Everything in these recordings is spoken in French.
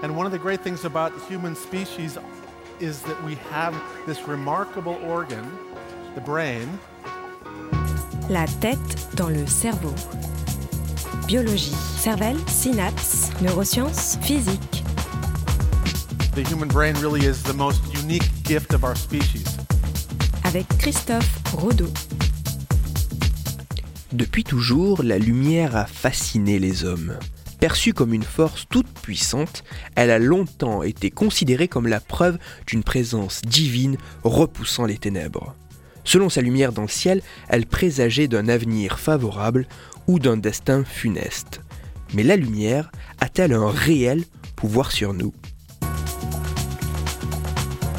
And one of the great things about human species is that we have this remarkable organ, the brain. La tête dans le cerveau. Biologie, cervelle, synapses, neurosciences, physique. The human brain really is the most unique gift of our species. Avec Christophe Rodeau. Depuis toujours, la lumière a fasciné les hommes. Perçue comme une force toute puissante, elle a longtemps été considérée comme la preuve d'une présence divine repoussant les ténèbres. Selon sa lumière dans le ciel, elle présageait d'un avenir favorable ou d'un destin funeste. Mais la lumière a-t-elle un réel pouvoir sur nous?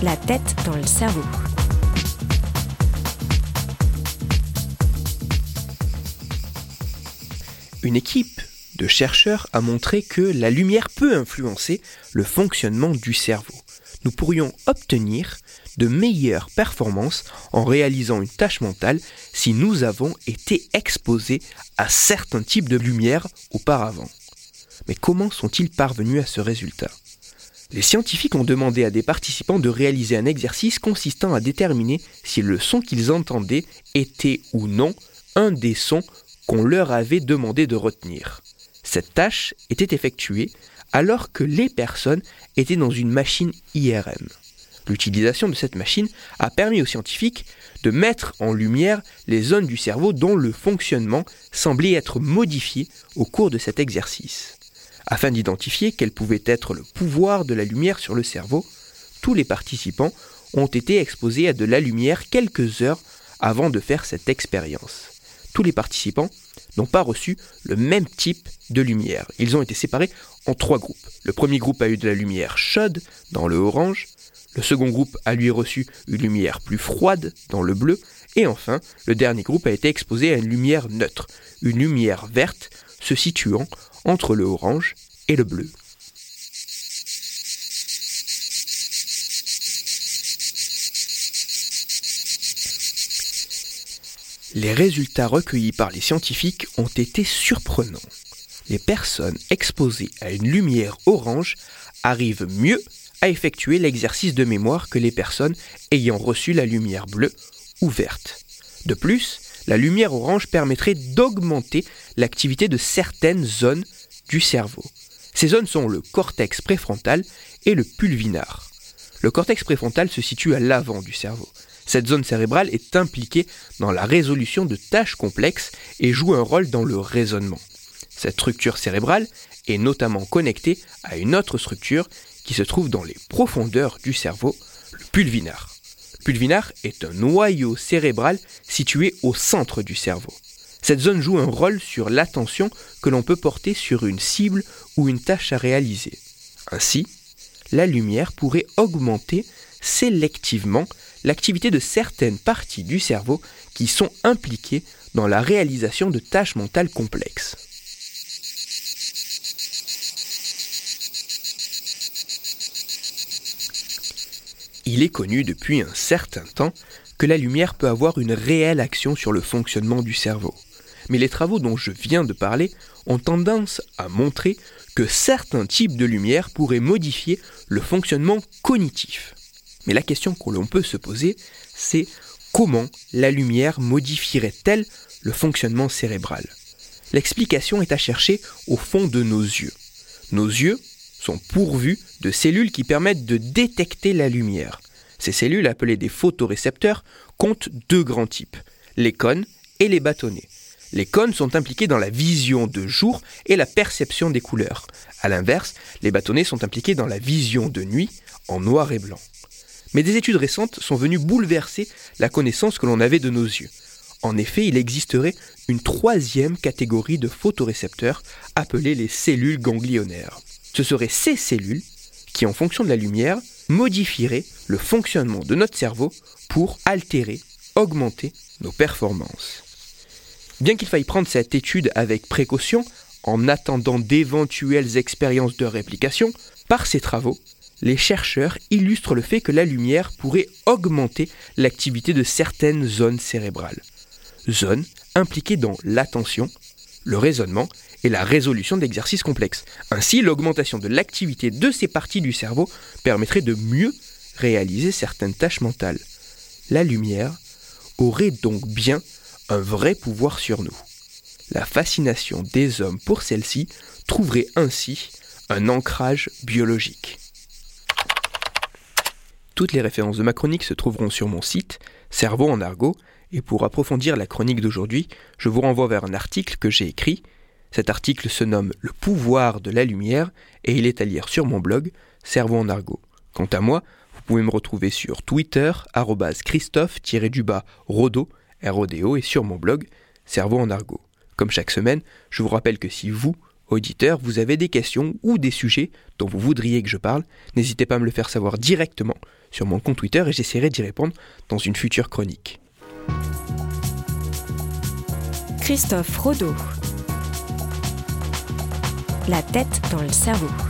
La tête dans le cerveau. Une équipe de chercheurs a montré que la lumière peut influencer le fonctionnement du cerveau. Nous pourrions obtenir de meilleures performances en réalisant une tâche mentale si nous avons été exposés à certains types de lumière auparavant. Mais comment sont-ils parvenus à ce résultat? Les scientifiques ont demandé à des participants de réaliser un exercice consistant à déterminer si le son qu'ils entendaient était ou non un des sons qu'on leur avait demandé de retenir. Cette tâche était effectuée alors que les personnes étaient dans une machine IRM. L'utilisation de cette machine a permis aux scientifiques de mettre en lumière les zones du cerveau dont le fonctionnement semblait être modifié au cours de cet exercice. Afin d'identifier quel pouvait être le pouvoir de la lumière sur le cerveau, tous les participants ont été exposés à de la lumière quelques heures avant de faire cette expérience. Tous les participants n'ont pas reçu le même type de lumière. Ils ont été séparés en trois groupes. Le premier groupe a eu de la lumière chaude dans le orange, le second groupe a lui reçu une lumière plus froide dans le bleu, et enfin, le dernier groupe a été exposé à une lumière neutre, une lumière verte se situant entre le orange et le bleu. Les résultats recueillis par les scientifiques ont été surprenants. Les personnes exposées à une lumière orange arrivent mieux à effectuer l'exercice de mémoire que les personnes ayant reçu la lumière bleue ou verte. De plus, la lumière orange permettrait d'augmenter l'activité de certaines zones du cerveau. Ces zones sont le cortex préfrontal et le pulvinar. Le cortex préfrontal se situe à l'avant du cerveau. Cette zone cérébrale est impliquée dans la résolution de tâches complexes et joue un rôle dans le raisonnement. Cette structure cérébrale est notamment connectée à une autre structure qui se trouve dans les profondeurs du cerveau, le pulvinar. Le pulvinar est un noyau cérébral situé au centre du cerveau. Cette zone joue un rôle sur l'attention que l'on peut porter sur une cible ou une tâche à réaliser. Ainsi, la lumière pourrait augmenter sélectivement l'activité de certaines parties du cerveau qui sont impliquées dans la réalisation de tâches mentales complexes. Il est connu depuis un certain temps que la lumière peut avoir une réelle action sur le fonctionnement du cerveau. Mais les travaux dont je viens de parler ont tendance à montrer que certains types de lumière pourraient modifier le fonctionnement cognitif. Mais la question que l'on peut se poser, c'est comment la lumière modifierait-elle le fonctionnement cérébral? L'explication est à chercher au fond de nos yeux. Nos yeux sont pourvus de cellules qui permettent de détecter la lumière. Ces cellules, appelées des photorécepteurs, comptent deux grands types, les cônes et les bâtonnets. Les cônes sont impliqués dans la vision de jour et la perception des couleurs. A l'inverse, les bâtonnets sont impliqués dans la vision de nuit en noir et blanc. Mais des études récentes sont venues bouleverser la connaissance que l'on avait de nos yeux. En effet, il existerait une troisième catégorie de photorécepteurs appelée les cellules ganglionnaires. Ce seraient ces cellules qui, en fonction de la lumière, modifieraient le fonctionnement de notre cerveau pour altérer, augmenter nos performances. Bien qu'il faille prendre cette étude avec précaution, en attendant d'éventuelles expériences de réplication, par ces travaux, les chercheurs illustrent le fait que la lumière pourrait augmenter l'activité de certaines zones cérébrales. Zones impliquées dans l'attention, le raisonnement et la résolution d'exercices complexes. Ainsi, l'augmentation de l'activité de ces parties du cerveau permettrait de mieux réaliser certaines tâches mentales. La lumière aurait donc bien un vrai pouvoir sur nous. La fascination des hommes pour celle-ci trouverait ainsi un ancrage biologique. Toutes les références de ma chronique se trouveront sur mon site, Cerveau en argot, et pour approfondir la chronique d'aujourd'hui, je vous renvoie vers un article que j'ai écrit. Cet article se nomme Le pouvoir de la lumière et il est à lire sur mon blog, Cerveau en argot. Quant à moi, vous pouvez me retrouver sur Twitter, Christophe-du-bas Rodo, R-O-D-O, et sur mon blog, Cerveau en argot. Comme chaque semaine, je vous rappelle que si vous, auditeurs, vous avez des questions ou des sujets dont vous voudriez que je parle, n'hésitez pas à me le faire savoir directement sur mon compte Twitter et j'essaierai d'y répondre dans une future chronique. Christophe Rodeau. La tête dans le cerveau.